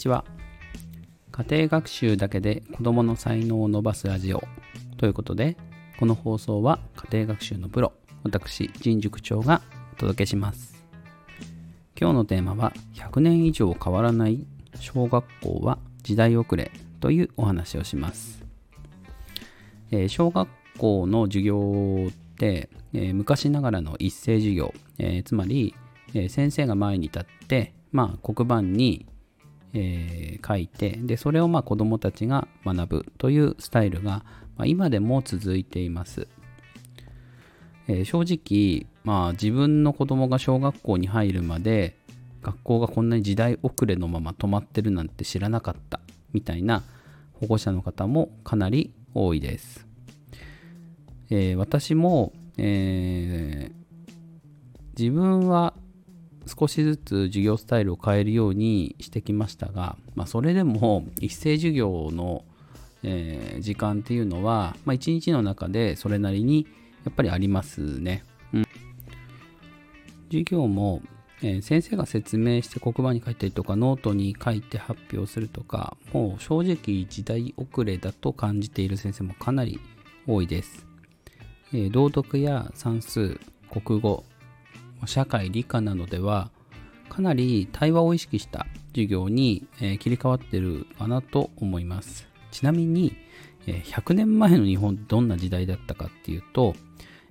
ちは。家庭学習だけで子どもの才能を伸ばすラジオということでこの放送は家庭学習のプロ私陣塾長がお届けします。今日のテーマは100年以上変わらない小学校は時代遅れというお話をします、えー、小学校の授業って、えー、昔ながらの一斉授業、えー、つまり、え先生が前に立ってまあ、黒板に、えー、書いてでそれをまあ子どもたちが学ぶというスタイルが、まあ、今でも続いています、えー、正直、まあ、自分の子供が小学校に入るまで学校がこんなに時代遅れのまま止まってるなんて知らなかったみたいな保護者の方もかなり多いです、えー、私も、え自分は少しずつ授業スタイルを変えるようにしてきましたが、まあ、それでも一斉授業の、えー、時間っていうのは、まあ、一日の中でそれなりにやっぱりありますね。うん、授業も、えー、先生が説明して黒板に書いたりとかノートに書いて発表するとかもう正直時代遅れだと感じている先生もかなり多いです。えー、道読や算数国語社会理科などではかなり対話を意識した授業に、え切り替わってるかなと思います。ちなみに、え100年前の日本どんな時代だったかっていうと、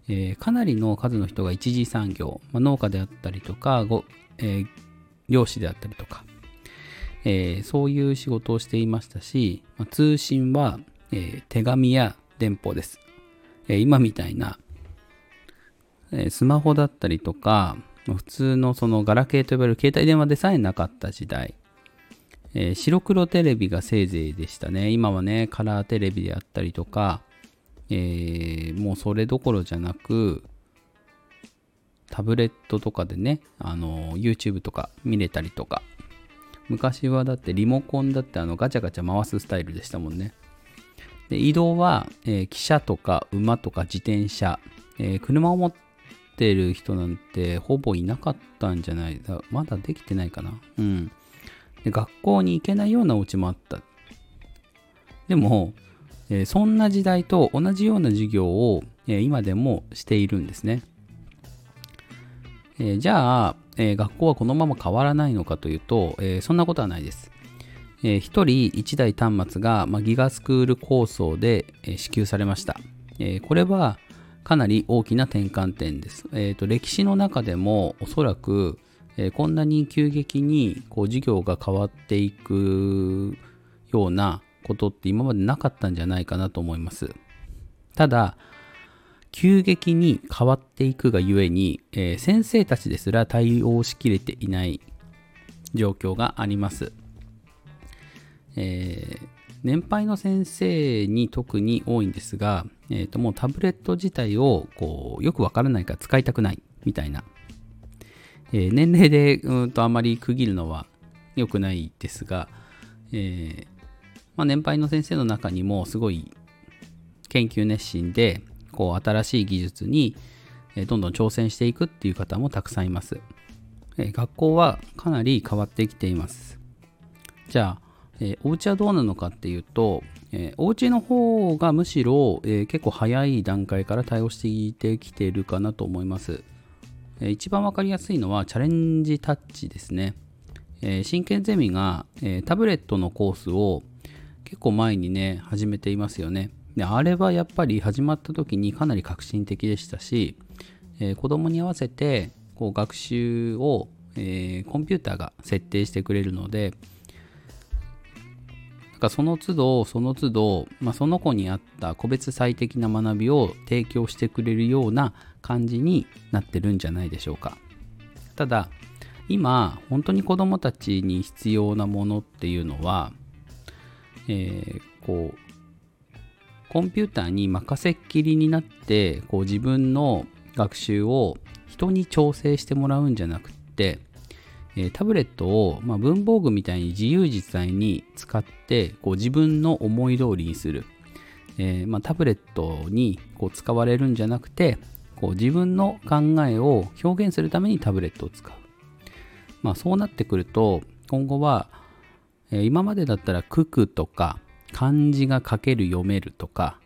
えかなりの数の人が一次産業、まあ、農家であったりとかご、え、漁師であったりとか、え、そういう仕事をしていましたし、まあ、通信は、え、手紙や電報です、え今みたいなスマホだったりとか、普通のそのガラケーと呼ばれる携帯電話でさえなかった時代、えー、白黒テレビがせいぜいでしたね。今はね、カラーテレビであったりとか、えー、もうそれどころじゃなく、タブレットとかでね、あの、YouTube とか見れたりとか、昔はだってリモコンだってあのガチャガチャ回すスタイルでしたもんね。で移動は、えー、汽車とか馬とか自転車、えー、車を持ってってる人なんてほぼいなかったんじゃない？だまだできてないかな？うん。で学校に行けないようなお家もあった。でも、えー、そんな時代と同じような授業を、えー、今でもしているんですね、えー、じゃあ、え学校はこのまま変わらないのかというと、えそんなことはないです、え1人1台端末が、まあ、ギガスクール構想で、え支給されました、えこれはかなり大きな転換点です。えーと、歴史の中でもおそらく、えー、こんなに急激にこう授業が変わっていくようなことって今までなかったんじゃないかなと思います。ただ、急激に変わっていくがゆえに、えー、先生たちですら対応しきれていない状況があります。えー年配の先生に特に多いんですが、えー、ともうタブレット自体をこうよくわからないから使いたくないみたいな、えー、年齢でうんとあまり区切るのは良くないですが、えー、まあ、年配の先生の中にもすごい研究熱心でこう新しい技術にどんどん挑戦していくっていう方もたくさんいます。学校はかなり変わってきています。じゃあ、えー、お家はどうなのかっていうと、えー、お家の方がむしろ、えー、結構早い段階から対応してきているかなと思います。えー、一番わかりやすいのはチャレンジタッチですね。えー、真剣ゼミが、えー、タブレットのコースを結構前にね、始めていますよね。であれはやっぱり始まった時にかなり革新的でしたし、えー、子供に合わせてこう学習を、えー、コンピューターが設定してくれるので、かその都度その都度、まあ、その子に合った個別最適な学びを提供してくれるような感じになってるんじゃないでしょうか。ただ今本当に子どもたちに必要なものっていうのは、えー、こうコンピューターに任せっきりになってこう自分の学習を人に調整してもらうんじゃなくってえタブレットを、まあ、文房具みたいに自由自在に使ってこう自分の思い通りにする、えー、まあ、タブレットにこう使われるんじゃなくてこう自分の考えを表現するためにタブレットを使う、まあ、そうなってくると今後は、えー今までだったら九九とか漢字が書ける読めるとか、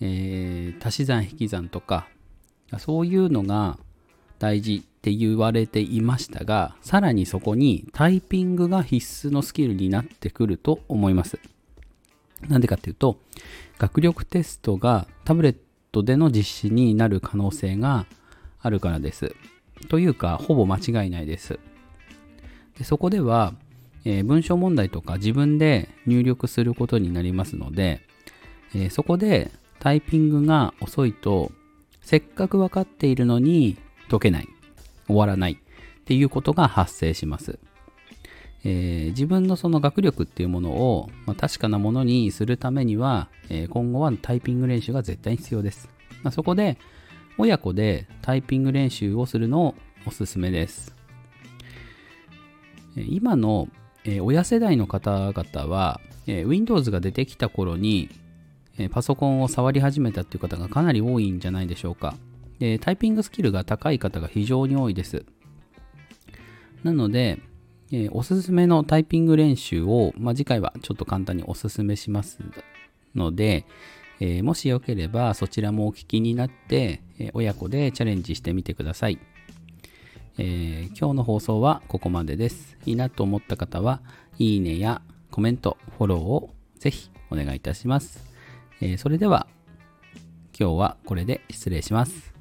えー足し算引き算とかそういうのが大事って言われていましたがさらにそこにタイピングが必須のスキルになってくると思います。なんでかっていうと学力テストがタブレットでの実施になる可能性があるからです。というかほぼ間違いないです。でそこでは、えー文章問題とか自分で入力することになりますので、えーそこでタイピングが遅いとせっかく分かっているのに解けない。終わらないっていうことが発生します、えー自分のその学力っていうものを、まあ確かなものにするためには、えー今後はタイピング練習が絶対に必要です、まあそこで親子でタイピング練習をするのをおすすめです。今の、え親世代の方々は、え Windows が出てきた頃に、えパソコンを触り始めたっていう方がかなり多いんじゃないでしょうか。でタイピングスキルが高い方が非常に多いです。なので、えーおすすめのタイピング練習を、まあ、次回はちょっと簡単におすすめしますので、えーもしよければそちらもお聞きになって、えー親子でチャレンジしてみてください。え今日の放送はここまでです。いいなと思った方は、いいねやコメント、フォローをぜひお願いいたします。えそれでは、今日はこれで失礼します。